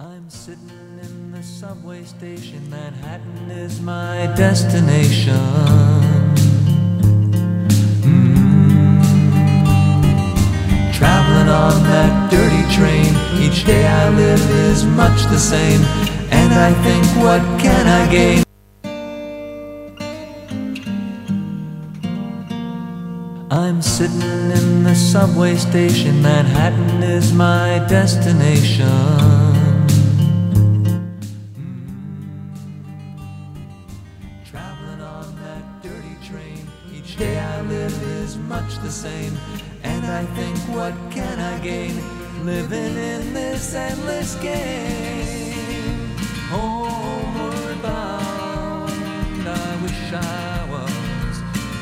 I'm sitting in the subway station. Manhattan is my destination. Mm. Traveling on that dirty train. Each day I live is much the same. And I think, what can I gain? I'm sitting in the subway station. Manhattan is my destination. The same. And I think, what can I gain? Living in this endless game. Homeward bound, I wish I was.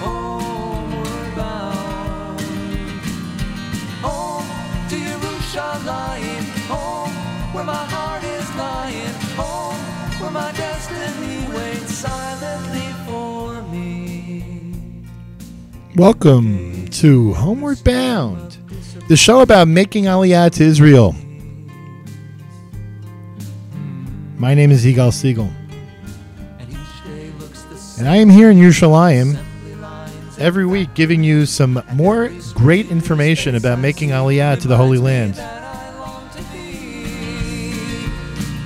Homeward bound. Home to. Home where my heart is lying. Home where my destiny waits silently for me. Welcome to Homeward Bound, the show about making Aliyah to Israel. My name is Yigal Siegel, And I am here in Yerushalayim every week giving you some more great information about making Aliyah to the Holy Land.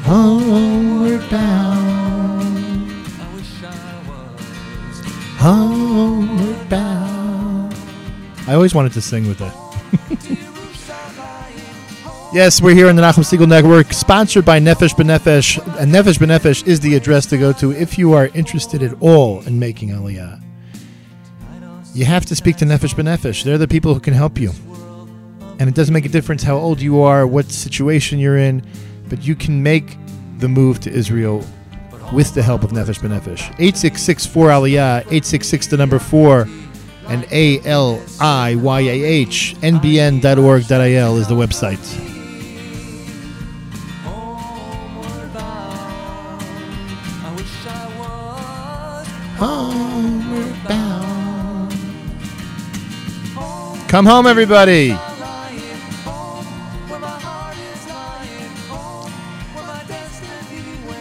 Homeward bound, homeward bound. I always wanted to sing with that. Yes, we're here on the Nachum Siegel Network, sponsored by Nefesh B'Nefesh. And Nefesh B'Nefesh is the address to go to if you are interested at all in making Aliyah. You have to speak to Nefesh B'Nefesh. They're the people who can help you. And it doesn't make a difference how old you are, what situation you're in, but you can make the move to Israel with the help of Nefesh B'Nefesh. 866 4 Aliyah, 866 the number 4, and A L I Y A H, nbn.org.il is the website. Come home, everybody.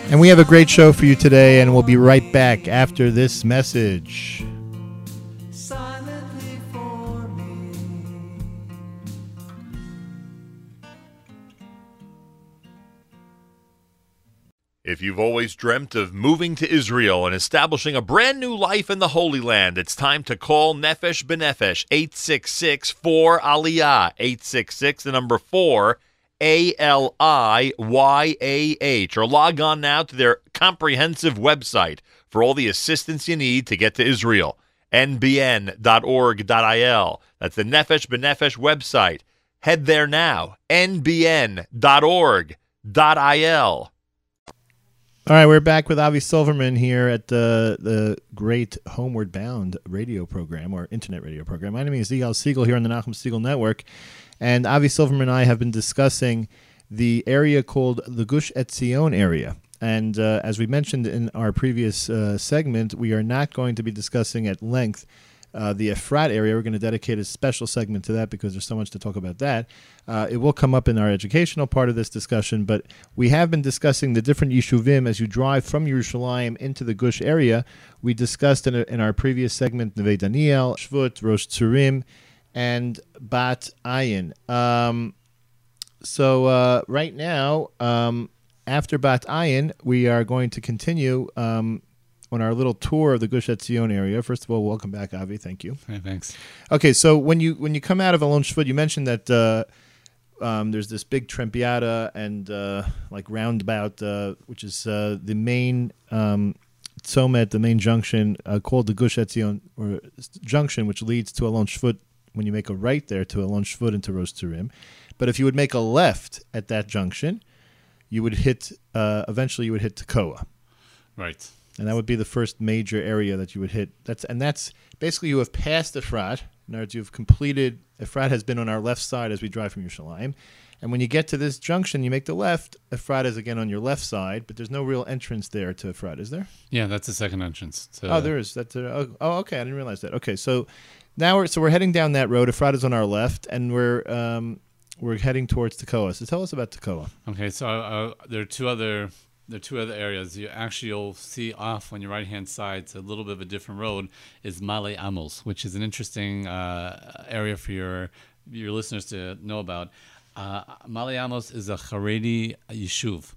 And we have a great show for you today, and we'll be right back after this message. If you've always dreamt of moving to Israel and establishing a brand new life in the Holy Land, it's time to call Nefesh B'Nefesh 866 4 Aliyah 866 the number 4 A L I Y A H or log on now to their comprehensive website for all the assistance you need to get to Israel nbn.org.il that's the Nefesh B'Nefesh website. Head there now nbn.org.il All right, we're back with Avi Silverman here at the the great Homeward Bound radio program or internet radio program. My name is Yigal Siegel here on the Nachum Siegel Network, and Avi Silverman and I have been discussing the area called the Gush Etzion area. And uh, as we mentioned in our previous uh, segment, we are not going to be discussing at length uh, the Efrat area. We're going to dedicate a special segment to that because there's so much to talk about that. Uh, it will come up in our educational part of this discussion, but we have been discussing the different yishuvim as you drive from Yerushalayim into the Gush area. We discussed in, a, in our previous segment Neve Daniel, Shvut, Rosh Tzurim, and Bat Ayin. Um, so uh, right now, um, after Bat Ayin, we are going to continue um, on our little tour of the Gush Etzion area. First of all, welcome back, Avi. Thank you. Hey, thanks. Okay, so when you when you come out of Alon Shvut, you mentioned that uh, um, there's this big Trempiata and uh, like roundabout, uh, which is uh, the main um, Tzomet, the main junction uh, called the Gush Etzion or junction, which leads to Alon Shvut. When you make a right there to Alon Shvut into Rosh Tzurim, but if you would make a left at that junction, you would hit. Uh, eventually, you would hit Tekoa Right. And that would be the first major area that you would hit. That's and that's basically you have passed Efrat. In other words, you've completed. Efrat has been on our left side as we drive from Yerushalayim, and when you get to this junction, you make the left. Efrat is again on your left side, but there's no real entrance there to Efrat, is there? Yeah, that's the second entrance. To, oh, there is. That's uh, oh, oh, okay. I didn't realize that. Okay, so now we're so we're heading down that road. Efrat is on our left, and we're um, we're heading towards Tekoa. So tell us about Tekoa. Okay, so uh, there are two other there are two other areas. You actually you'll see off on your right hand side, it's a little bit of a different road, is Ma'ale Amos, which is an interesting uh, area for your your listeners to know about. Uh, Ma'ale Amos is a Haredi yishuv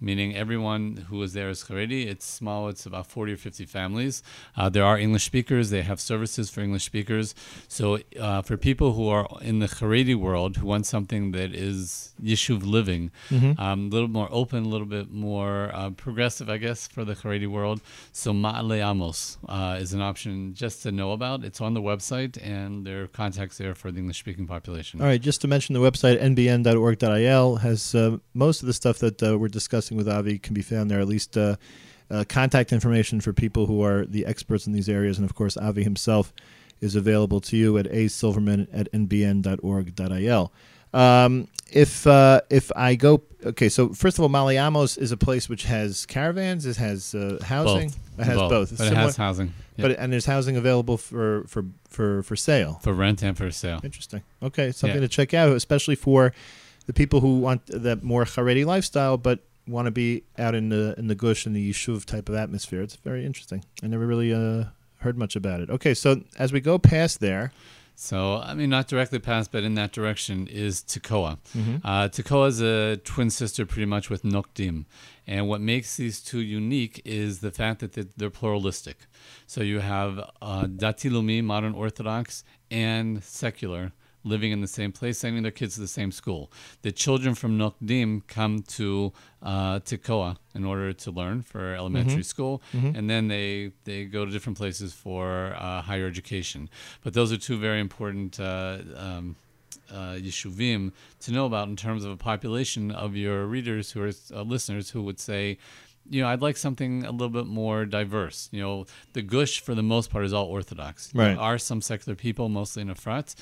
meaning everyone who is there is Haredi. It's small, it's about 40 or 50 families. Uh, there are English speakers, they have services for English speakers. So, uh, for people who are in the Haredi world who want something that is Yishuv living, Mm-hmm. um, a little more open, a little bit more uh, progressive, I guess, for the Haredi world. So, Ma'ale Amos uh, is an option just to know about. It's on the website, and there are contacts there for the English speaking population. All right, just to mention the website nbn.org.il has uh, most of the stuff that uh, we're discussing with Avi can be found there. At least uh, uh, contact information for people who are the experts in these areas, and of course, Avi himself is available to you at a silverman at nbn.org.il. Um, if uh, if I go, okay, so first of all, Ma'ale Amos is a place which has caravans. It has uh, housing. Both. It has both. But it has housing. but and there's housing available for for for for sale. for rent and for sale. Interesting. Okay, something Yeah. to check out, especially for the people who want that more Haredi lifestyle, but want to be out in the in the gush and the yishuv type of atmosphere. It's very interesting. I never really uh, heard much about it. Okay, so as we go past there, So, I mean, not directly past, but in that direction is Tekoa. Mm-hmm. Uh, Tekoa is a twin sister pretty much with Nokdim. And what makes these two unique is the fact that they- they're pluralistic. So you have uh, Dati Leumi, modern Orthodox, and secular living in the same place, sending their kids to the same school. The children from Nokdim come to uh, Tekoa in order to learn for elementary school, and then they, they go to different places for uh, higher education. But those are two very important uh, um, uh, yeshuvim to know about in terms of a population of your readers who are uh, listeners who would say, you know, I'd like something a little bit more diverse. You know, the Gush for the most part is all Orthodox. Right. There are some secular people, mostly in Efrat,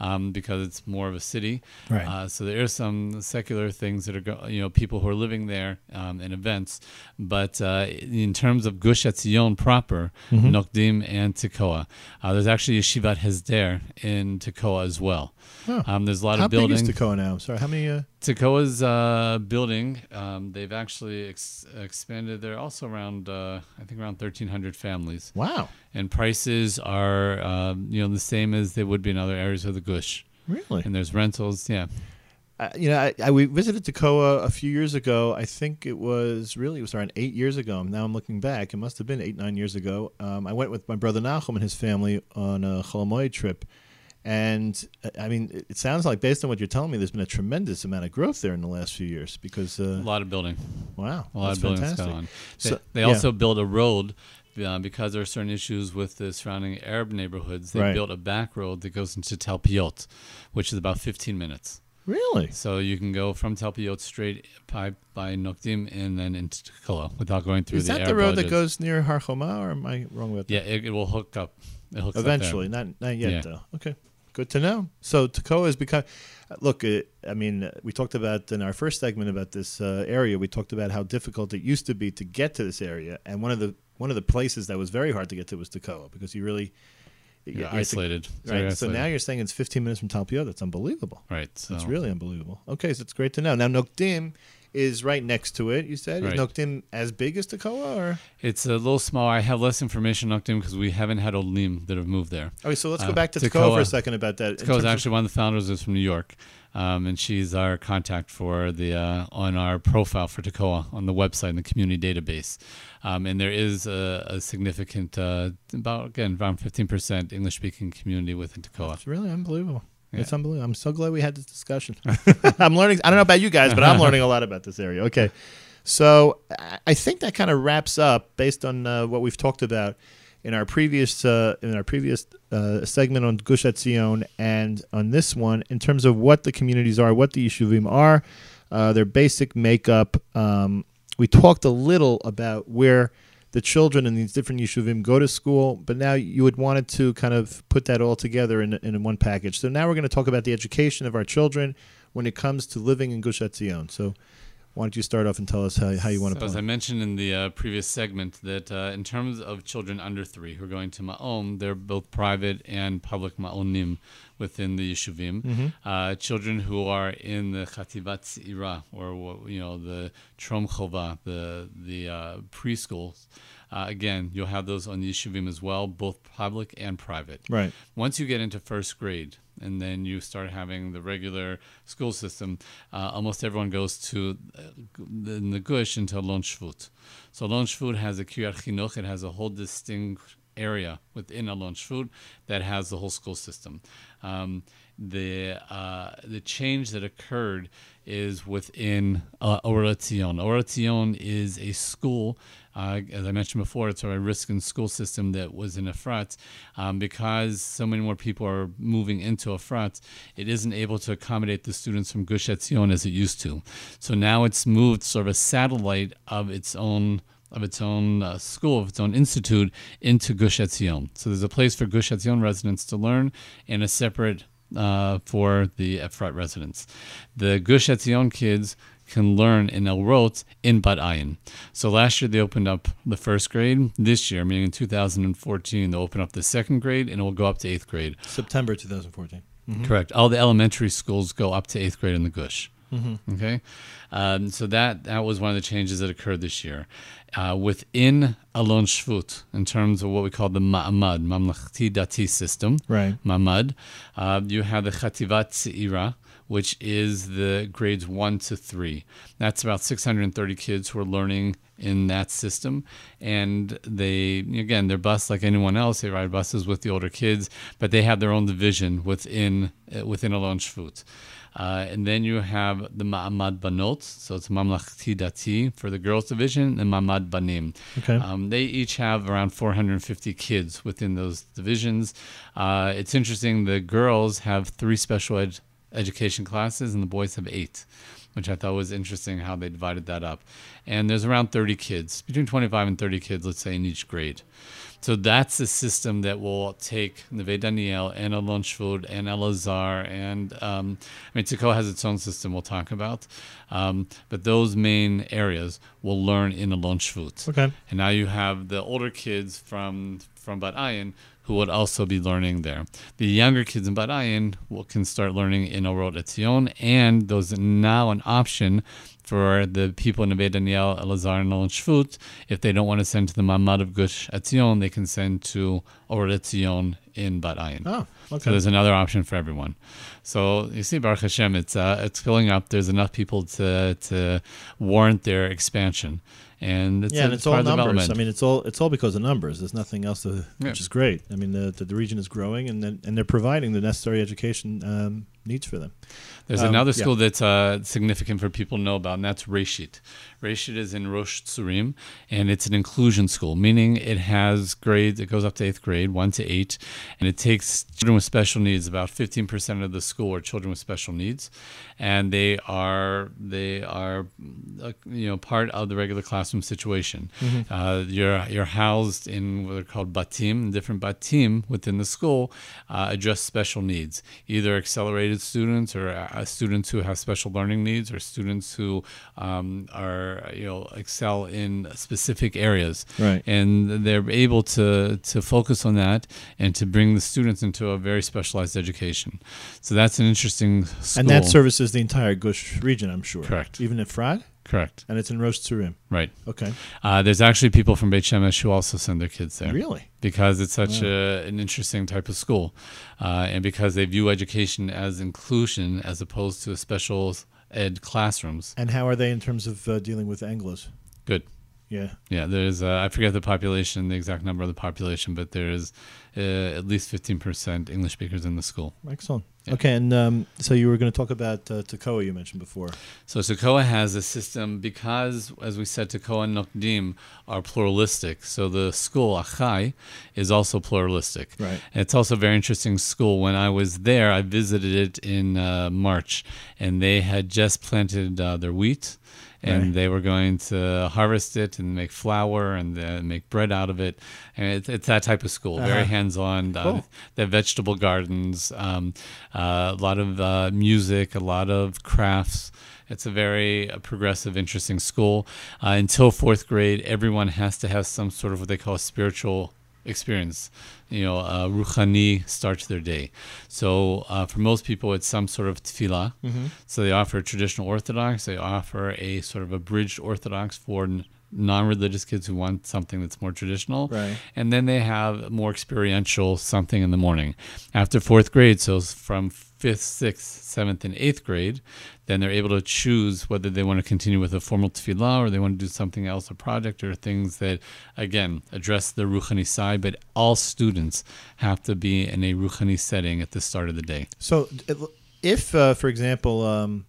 um, because it's more of a city. Right. Uh, so there are some secular things that are, go- you know, people who are living there um, and events. But uh, in terms of Gush Etzion proper, Mm-hmm. Nokdim and Tekoa, uh, there's actually Yeshivat Hesder in Tekoa as well. Oh. Um, there's a lot how of big buildings. is Tekoa now? Sorry, how many? Tekoa's uh, building, um, they've actually ex- expanded. They're also around, uh, I think, around 1,300 families, wow, and prices are, um, you know, the same as they would be in other areas of the Gush. really? And there's rentals, yeah. Uh, you know, I, I we visited Tekoa a few years ago. I think it was really it was around eight years ago. Now I'm looking back; it must have been eight nine years ago. Um, I went with my brother Nachum and his family on a Chol Hamoed trip, and uh, I mean, it- sounds like based on what you're telling me, there's been a tremendous amount of growth there in the last few years. Because A uh, lot of building, wow, a lot that's of buildings fantastic. They, So- they yeah. also built a road. Uh, because there are certain issues with the surrounding Arab neighborhoods, they Right. built a back road that goes into Talpiot, which is about 15 minutes. Really? So you can go from Talpiot straight by, by Nokdim and then into Tekoa without going through Is the that Arab the road that goes near Har Choma, or am I wrong with that? Yeah, it, it will hook up. It hooks up. Eventually, not not yet Yeah. though. Okay, good to know. So Tekoa has become. Look, I mean, we talked about in our first segment about this uh, area. We talked about how difficult it used to be to get to this area, and one of the one of the places that was very hard to get to was Tekoa because you really you- you You're to- isolated. It's right. very So now you're saying it's 15 minutes from Talpio. That's unbelievable. right. So That's really unbelievable. Okay, so it's great to know. Now Nokdim is right next to it. You said Right. is Nokdim as big as Tekoa, or It's a little small. I have less information on because we haven't had Olim that have moved there. okay? So let's go Uh, back to Tekoa, Tekoa. for a second about that. Tekoa is actually one of the founders is from New York, um, and she's our contact for the uh, on our profile for Tekoa on the website in the community database. Um, and there is a, a significant, uh, about again around 15% English speaking community within Tekoa. It's really unbelievable. Yeah. It's unbelievable. I'm so glad we had this discussion. I'm learning. I don't know about you guys, but I'm learning a lot about this area. Okay. So I- think that kind of wraps up based on uh, what we've talked about in our previous uh, in our previous uh, segment on Gush Etzion and on this one in terms of what the communities are, what the yeshuvim are, uh, their basic makeup. Um, we talked a little about where the children in these different yeshuvim go to school, but now you had wanted to kind of put that all together in, in one package. So now we're going to talk about the education of our children when it comes to living in Gush Etzion. So Why don't you start off and tell us how, how you want So to as I mentioned in the uh, previous segment, that uh, in terms of children under three who are going to Ma'on, they're both private and public Ma'onim within the Yeshuvim. Mm-hmm. Uh, children who are in the Chativat Tzira, or you know the Trom Chova, the the uh, preschools. Uh, again, you'll have those on the Yeshuvim as well, both public and private. Right. Once you get into first grade and then you start having the regular school system, uh, almost everyone goes to uh, in the Gush into Alon Shvut. So Alon Shvut has a Kiryat Chinuch. It has a whole distinct area within Alon Shvut that has the whole school system. Um, the uh, the change that occurred is within uh, Orot Etzion. Oratzion is a school, uh, as I mentioned before, it's a risk and school system that was in Efrat. Um, because so many more people are moving into Efrat, it isn't able to accommodate the students from Gush Etzion as it used to. So now it's moved sort of a satellite of its own of its own uh, school, of its own institute, into Gush Etzion. So there's a place for Gush Etzion residents to learn, and a separate uh, for the Efrat residents. The Gush Etzion kids can learn in Orot in Bat Ayin. So last year they opened up the first grade. This year, meaning in 2014, they'll open up the second grade and it will go up to eighth grade. September 2014. Correct. All the elementary schools go up to eighth grade in the Gush. Okay, um, so that that was one of the changes that occurred this year. Uh, within Alon Shvut, in terms of what we call the Ma'amad, Mamlachti Dati system, Right. Mamad, uh, you have the Chativat Tzira, which is the grades one to three. That's about 630 kids who are learning in that system, and they again they're bused like anyone else. They ride buses with the older kids, but they have their own division within uh, within Alon Shvut. Uh, and then you have the Ma'amad Banot, so it's Mamlachti Dati for the girls division, and Ma'amad Banim. Okay. Um, they each have around 450 kids within those divisions. Uh, it's interesting, the girls have three special ed- education classes, and the boys have eight, which I thought was interesting how they divided that up. And there's around 30 kids, between 25 and 30 kids, let's say, in each grade. So that's the system that will take Neve Daniel and Alon Shvut and Elazar and um, I mean Tekoa has its own system we'll talk about, um, but those main areas will learn in Alon Shvut. Okay. And now you have the older kids from from Bat Ayin who would also be learning there. The younger kids in Bat Ayin will, can start learning in Orot Etzion, and those now an option for the people in Neve Daniel, Elazar, and Alon Shvut. If they don't want to send to the Mamad of Gush Etzion, they can send to Orot Etzion in Bat Ayin. Oh, So there's another option for everyone. So you see, Baruch Hashem, it's uh, it's filling up. There's enough people to to warrant their expansion, and it's, yeah, and it's part all numbers. development. I mean, it's all it's all because of numbers. There's nothing else, to, Yeah. which is great. I mean, the, the the region is growing, and then and they're providing the necessary education um, needs for them. There's Um, another yeah. school that's uh, significant for people to know about, and that's Reshit. Reshit is in Rosh Tzurim, and it's an inclusion school, meaning it has grades, it goes up to eighth grade, one to eight, and it takes children with special needs. About 15% of the school are children with special needs, and they are they are uh, you know part of the regular classroom situation. Uh, you're you're housed in what are called batim, different batim within the school uh, address special needs, either accelerated students or uh, students who have special learning needs, or students who um, are you know excel in specific areas, Right. and they're able to to focus on that and to bring the students into a very specialized education. So that's an interesting school. And that services the entire Gush region, I'm sure. Correct. Even in Efrat, correct, and it's in Rosh Tzurim. right. Okay. Uh, there's actually people from Beit Shemesh who also send their kids there. Really? because it's such a, an interesting type of school, uh, and because they view education as inclusion as opposed to special ed classrooms. And how are they in terms of uh, dealing with Anglos? Good. Yeah. Yeah, there's uh, I forget the population, the exact number of the population, but there's uh, at least 15% English speakers in the school. Excellent. Yeah. Okay, and um, so you were going to talk about uh, Tekoa you mentioned before. So Tekoa has a system because, as we said, Tekoa and Nokdim are pluralistic. So the school Achai is also pluralistic. Right. And it's also a very interesting school. When I was there, I visited it in uh, March, and they had just planted uh, their wheat. And Right. they were going to harvest it and make flour and then make bread out of it. And it's, it's that type of school, very Uh-huh. hands-on. Uh, Cool. they have vegetable gardens, um, uh, a lot of uh, music, a lot of crafts. It's a very uh, progressive, interesting school. Uh, until fourth grade, everyone has to have some sort of what they call a spiritual experience. You know, uh, ruchani starts their day. So uh, for most people, it's some sort of tefillah. Mm-hmm. So they offer traditional Orthodox. They offer a sort of abridged Orthodox for n- non-religious kids who want something that's more traditional. Right. And then they have more experiential something in the morning. After fourth grade, so from fifth, sixth, seventh, and eighth grade, then they're able to choose whether they want to continue with a formal tefillah or they want to do something else, a project or things that, again, address the ruchani side. But all students have to be in a ruchani setting at the start of the day. So, if, uh, for example, um,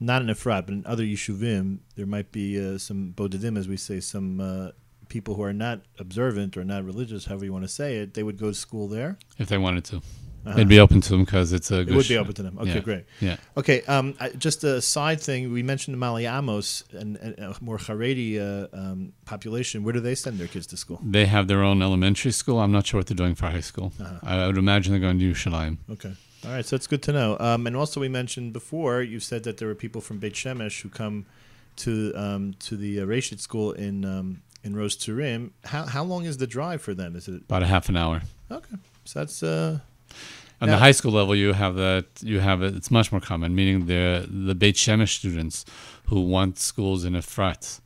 not in Efrat, but in other yeshuvim, there might be uh, some bodedim, as we say, some uh, people who are not observant or not religious, however you want to say it. They would go to school there. If they wanted to, Uh-huh. it'd be open to them because it's a. It would be open to them. Okay, Yeah. great. Yeah. Okay, um, I, just a side thing. We mentioned the Ma'ale Amos and, and a more Haredi uh, um, population. Where do they send their kids to school? They have their own elementary school. I'm not sure what they're doing for high school. Uh-huh. I, I would imagine they're going to Yerushalayim. Okay. All right, so that's good to know. Um, and also, we mentioned before you said that there were people from Beit Shemesh who come to um, to the uh, Reshit school in um, in Rosh Tzurim. How how long is the drive for them? Is it About a half an hour. okay? So that's uh, On Now- the high school level, you have that. You have it. It's much more common, meaning the the Beit Shemesh students who want schools in Efrat,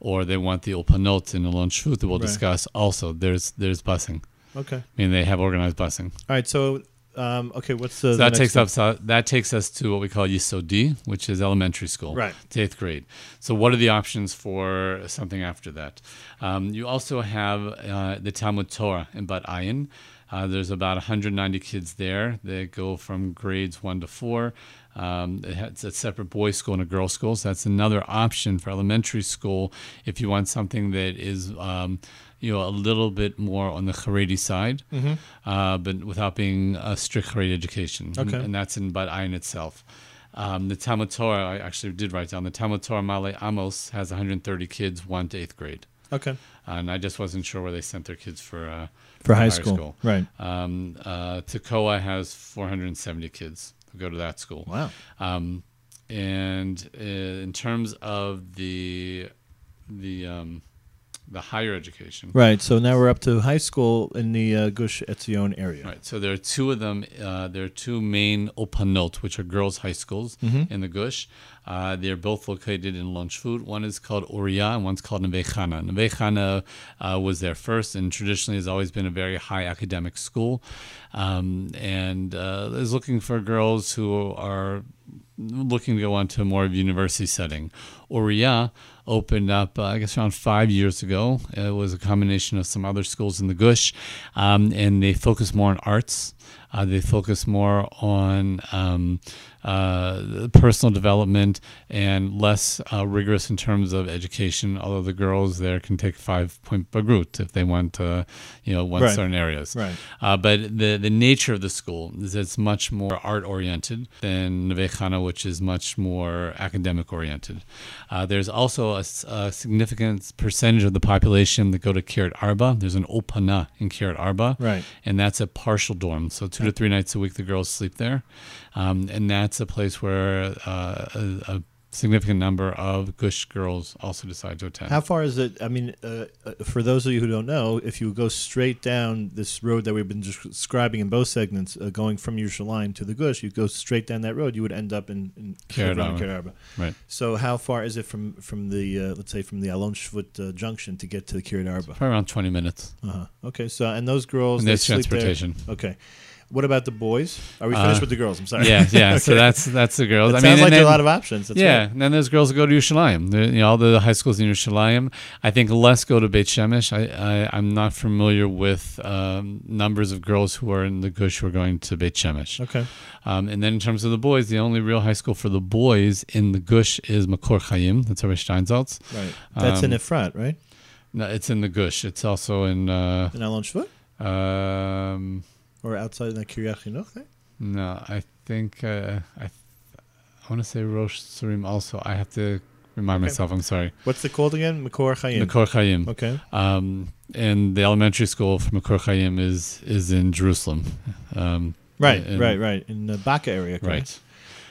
or they want the Ulpanot in Alon Shvut that we'll Right. discuss. Also, there's there's busing. okay. I mean, they have organized busing. All right, so um, okay, what's the, So that takes us so that takes us to what we call Yisodi, which is elementary school, Right. to eighth grade. So what are the options for something after that? Um, you also have uh, the Talmud Torah in Bat Ayin. Uh, there's about 190 kids there that go from grades one to four. Um, it has- it's a separate boys' school and a girls' school, so that's another option for elementary school if you want something that is, um, you know, a little bit more on the Haredi side, Mm-hmm. uh, but without being a strict Haredi education. And- Okay. And, that's in Bat Ayin itself. Um, the Talmud Torah, I actually did write down, the Talmud Torah Ma'ale Amos has 130 kids, 1 to 8th grade. Okay, And I just wasn't sure where they sent their kids for uh, for high school. school. right? Um, uh, Tekoa has 470 kids who go to that school. Wow. Um, and uh, in terms of the the um, the higher education, Right. So now we're up to high school in the uh, Gush Etzion area. Right. So there are two of them. Uh, there are two main ulpanot, which are girls' high schools Mhm. in the Gush. Uh, they're both located in Alon Shvut. One is called Uriah and one's called Neve Chana. Neve Chana uh, was there first and traditionally has always been a very high academic school um, and uh, is looking for girls who are looking to go on to a more of a university setting. Uriah opened up, uh, I guess, around five years ago. It was a combination of some other schools in the Gush, um, and they focus more on arts. Uh, they focus more on um, uh, personal development and less uh, rigorous in terms of education. Although the girls there can take five point bagrut if they want, uh, you know, want Right. certain areas. Right. Uh, but the the nature of the school is it's much more art oriented than Neve Chana, which is much more academic oriented. Uh, there's also a significant percentage of the population that go to Kiryat Arba. There's an Ulpana in Kiryat Arba, Right. and that's a partial dorm. So two to three nights a week the girls sleep there, um, and that's a place where uh, a, a significant number of Gush girls also decide to attend. How far is it? I mean, uh, uh, for those of you who don't know, if you go straight down this road that we've been describing in both segments, uh, going from Yerushalayim to the Gush, you go straight down that road, you would end up in, in Kiryat Arba. Right. So, how far is it from from the uh, let's say from the Alon Shvut uh, junction to get to the Kiryat Arba? Probably around 20 minutes. Uh-huh. Okay, so and those girls, And they there's sleep there- transportation. Okay, what about the boys? Are we finished Uh, with the girls? I'm sorry. Yeah, yeah. So that's that's the girls. It I sounds mean, like are a lot of options. That's yeah, right. and then there's girls who go to Yerushalayim. You know, all the high schools in Yerushalayim. I think less go to Beit Shemesh. I, I I'm not familiar with um, numbers of girls who are in the Gush who are going to Beit Shemesh. Okay. Um, and then in terms of the boys, the only real high school for the boys in the Gush is Makor Chaim. That's Rabbi Steinsaltz. Right. That's in Um, Efrat, right? No, it's in the Gush. It's also in. Uh, In Alon Shvut um, or outside in the Kiryat Chinuch? There? no, I think uh, I. I want to say Rosh Tzurim also. I have to remind myself. I'm sorry. What's it called again? Makor Chaim. Makor Chaim. Okay. Um, and the elementary school for Makor Chaim is is in Jerusalem. Um, Right, in- right, right. In the Baka area, correct? Right.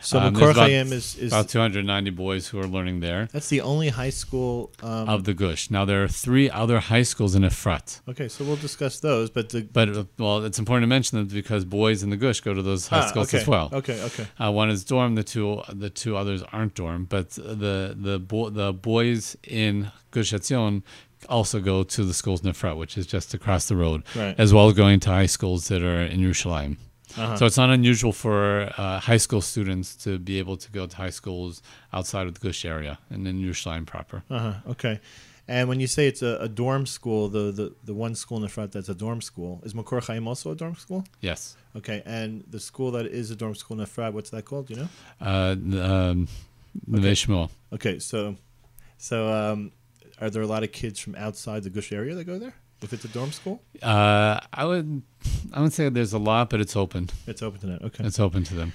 So Um, Makor Chaim is, is About 290 boys who are learning there that's the only high school. Um, of the Gush. Now there are three other high schools in Efrat. okay, so we'll discuss those. But the But uh, well, it's important to mention them because boys in the Gush go to those high Ah, schools okay, as well. Okay, okay. Uh, one is dorm. The two the two others aren't dorm. But the the bo- the boys in Gush Etzion also go to the schools in Efrat, which is just across the road, Right. as well as going to high schools that are in Yerushalayim. Uh-huh. So it's not unusual for uh, high school students to be able to go to high schools outside of the Gush area and in Yerushalayim proper. Uh-huh. Okay. And when you say it's a, a dorm school, the, the, the one school in the front that's a dorm school, is Makor Chaim also a dorm school? Yes. Okay. And the school that is a dorm school in the front, what's that called? Do you know? Uh, um, Shmuel. Okay. So, so um, are there a lot of kids from outside the Gush area that go there? If it's a dorm school, Uh, I would I would say there's a lot, but it's open. it's open to that. Okay. It's open to them.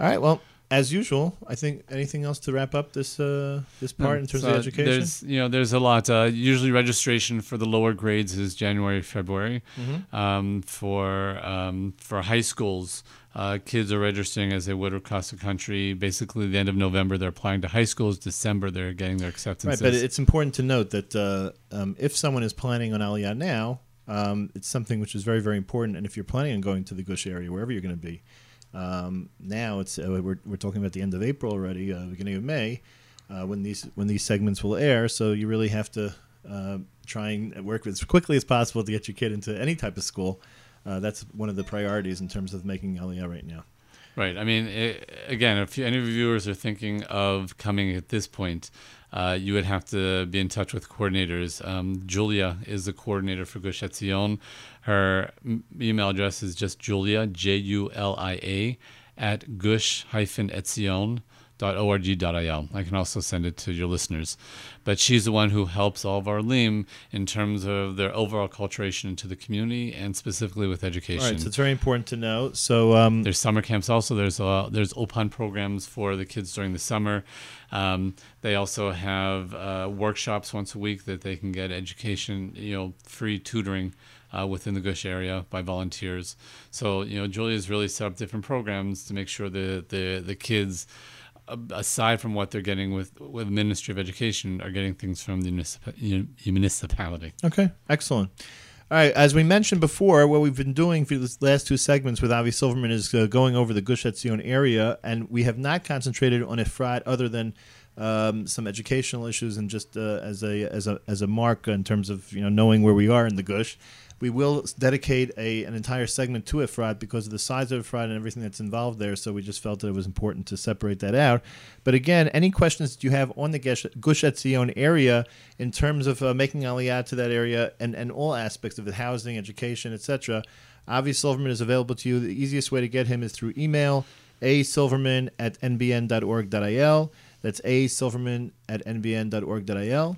All right. Well, as usual, I think anything else to wrap up this uh, this part in terms So of education? There's you know there's a lot. Uh, usually registration for the lower grades is January February. Mm-hmm. Um, for um, for high schools, uh, kids are registering as they would across the country. Basically, the end of November they're applying to high schools. December they're getting their Right, acceptance. but it's important to note that uh, um, if someone is planning on Aliyah now, um, it's something which is very, very important. And if you're planning on going to the Gush area, wherever you're going to be, um, now it's uh, we're, we're talking about the end of April already, uh, beginning of May, uh, when these when these segments will air. So you really have to uh, try and work as quickly as possible to get your kid into any type of school. Uh, that's one of the priorities in terms of making Aliyah right now. Right. I mean, i again, if any viewers are thinking of coming at this point, uh, you would have to be in touch with coordinators. Um, Julia is the coordinator for Gush Etzion. Her m- email address is just Julia, J U L I A, at gush-etzion.org.il. I can also send it to your listeners. But she's the one who helps all of our Olim in terms of their overall culturation into the community and specifically with education. All right, so it's very important to know. So um, There's summer camps also. There's uh, there's open programs for the kids during the summer. Um, they also have uh, workshops once a week that they can get education, you know, free tutoring uh, within the Gush area by volunteers. So you know, Julia's really set up different programs to make sure that the the kids. Aside from what they're getting with with Ministry of Education, are getting things from the municipa- municipality. Okay, excellent. All right, as we mentioned before, what we've been doing for the last two segments with Avi Silverman is uh, going over the Gush Etzion area, and we have not concentrated on Efrat other than um, some educational issues and just uh, as a as a as a mark in terms of you know knowing where we are in the Gush. We will dedicate a an entire segment to Efrat because of the size of Efrat and everything that's involved there. So we just felt that it was important to separate that out. But again, any questions that you have on the Gush Gush Etzion area in terms of uh, making Aliyah to that area and, and all aspects of it, housing, education, etc., Avi Silverman is available to you. The easiest way to get him is through email, a silverman at nbn.org.il. That's a silverman at nbn.org.il.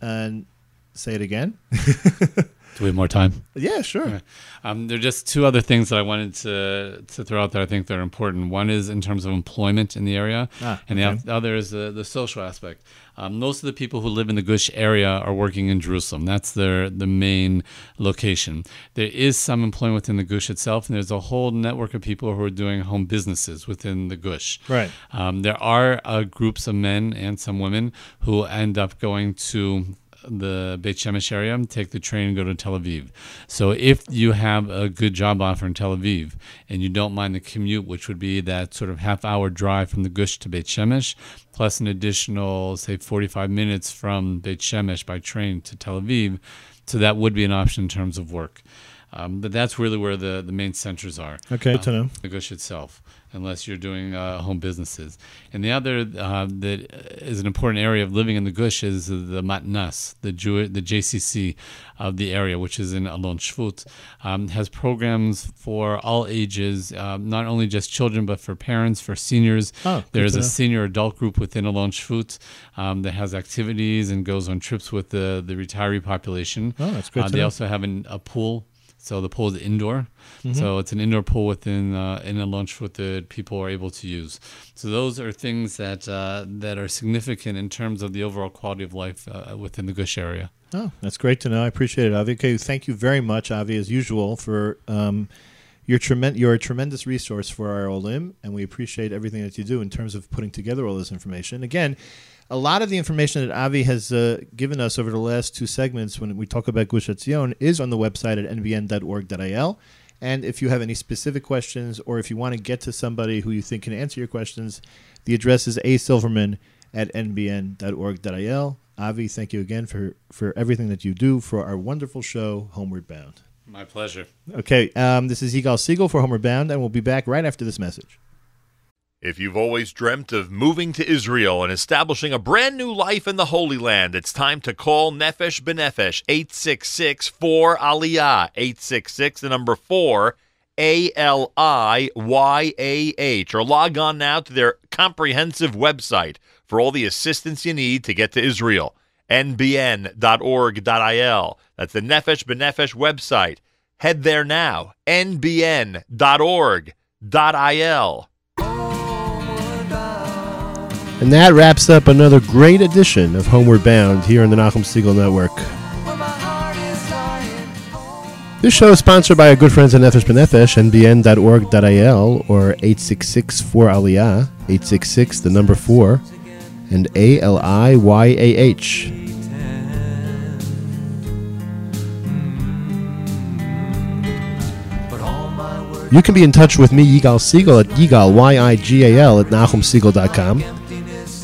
And say it again. Do we have more time? Yeah, sure. Um, there are just two other things that I wanted to to throw out there. I think they're important. One is in terms of employment in the area, Ah, and okay. the other is the, the social aspect. Um, most of the people who live in the Gush area are working in Jerusalem. That's their the main location. There is some employment within the Gush itself, and there's a whole network of people who are doing home businesses within the Gush. Right. Um, there are uh, groups of men and some women who end up going to the Beit Shemesh area, take the train and go to Tel Aviv. So if you have a good job offer in Tel Aviv and you don't mind the commute, which would be that sort of half hour drive from the Gush to Beit Shemesh, plus an additional, say, 45 minutes from Beit Shemesh by train to Tel Aviv, so that would be an option in terms of work. Um, but that's really where the, the main centers are Okay, good to know. the Gush itself, unless you're doing uh, home businesses. And the other uh, that is an important area of living in the Gush is the Matnas, the Jew, the JCC of the area, which is in Alon Shvut, um, has programs for all ages, um, not only just children, but for parents, for seniors. Oh, There's a know. senior adult group within Alon Shvut um, that has activities and goes on trips with the, the retiree population. Oh, that's good Uh, they know. also have an, a pool So the pool is indoor. So it's an indoor pool within uh, in Alon Shvut the people are able to use. So those are things that uh, that are significant in terms of the overall quality of life uh, within the Gush area. Oh, that's great to know. I appreciate it, Avi. Okay, thank you very much, Avi, as usual, for um, your tremen- You're a tremendous resource for our Olim, and we appreciate everything that you do in terms of putting together all this information. Again, a lot of the information that Avi has uh, given us over the last two segments when we talk about Gush Etzion is on the website at nbn.org.il. And if you have any specific questions or if you want to get to somebody who you think can answer your questions, the address is asilverman at nbn.org.il. Avi, thank you again for, for everything that you do for our wonderful show, Homeward Bound. My pleasure. Okay, um, this is Yigal Siegel for Homeward Bound, and we'll be back right after this message. If you've always dreamt of moving to Israel and establishing a brand new life in the Holy Land, it's time to call Nefesh B'Nefesh 866 4 Aliyah 866 the number 4 A L I Y A H or log on now to their comprehensive website for all the assistance you need to get to Israel nbn.org.il that's the Nefesh B'Nefesh website. Head there now nbn.org.il And that wraps up another great edition of Homeward Bound here on the Nachum Siegel Network. This show is sponsored by our good friends at Nefesh B'Nefesh, nbn.org.il, or 866-4-ALIYAH, 866, the number 4, and A-L-I-Y-A-H. You can be in touch with me, Yigal Siegel, at Yigal, Y-I-G-A-L, at NachumSiegel.com.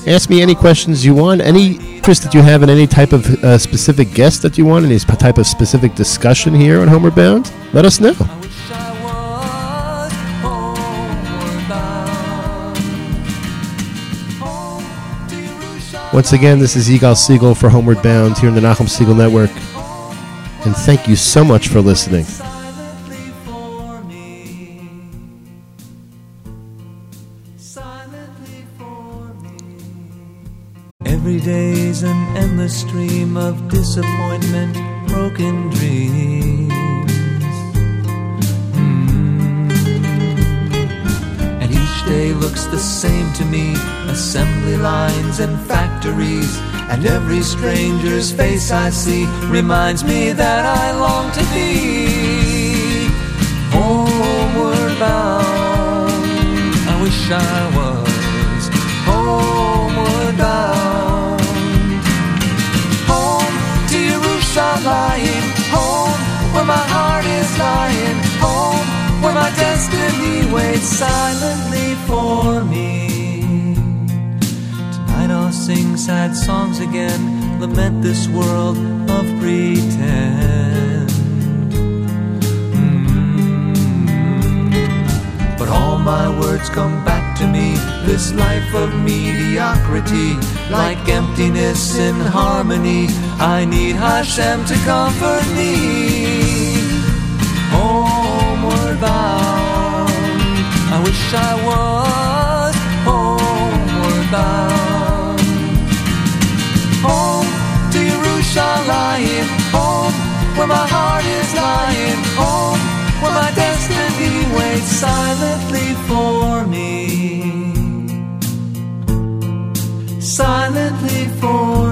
Ask me any questions you want, any interest that you have in any type of uh, specific guest that you want, any type of specific discussion here on Homeward Bound, let us know. I wish I was homeward bound. Home to Yerushalayim. Once again, this is Yigal Siegel for Homeward Bound here in the Nachum Siegel Network. And thank you so much for listening. An endless stream of disappointment, broken dreams. Mm. And each day looks the same to me assembly lines and factories. And every stranger's face I see reminds me that I long to be homeward bound. I wish I was destiny waits silently for me. Tonight I'll sing sad songs again, lament this world of pretend. Mm. But all my words come back to me, this life of mediocrity, like emptiness in harmony. I need Hashem to comfort me. Homeward bound, I wish I was homeward bound. Home to Yerushalayim, home where my heart is lying, home where my destiny waits silently for me. Silently for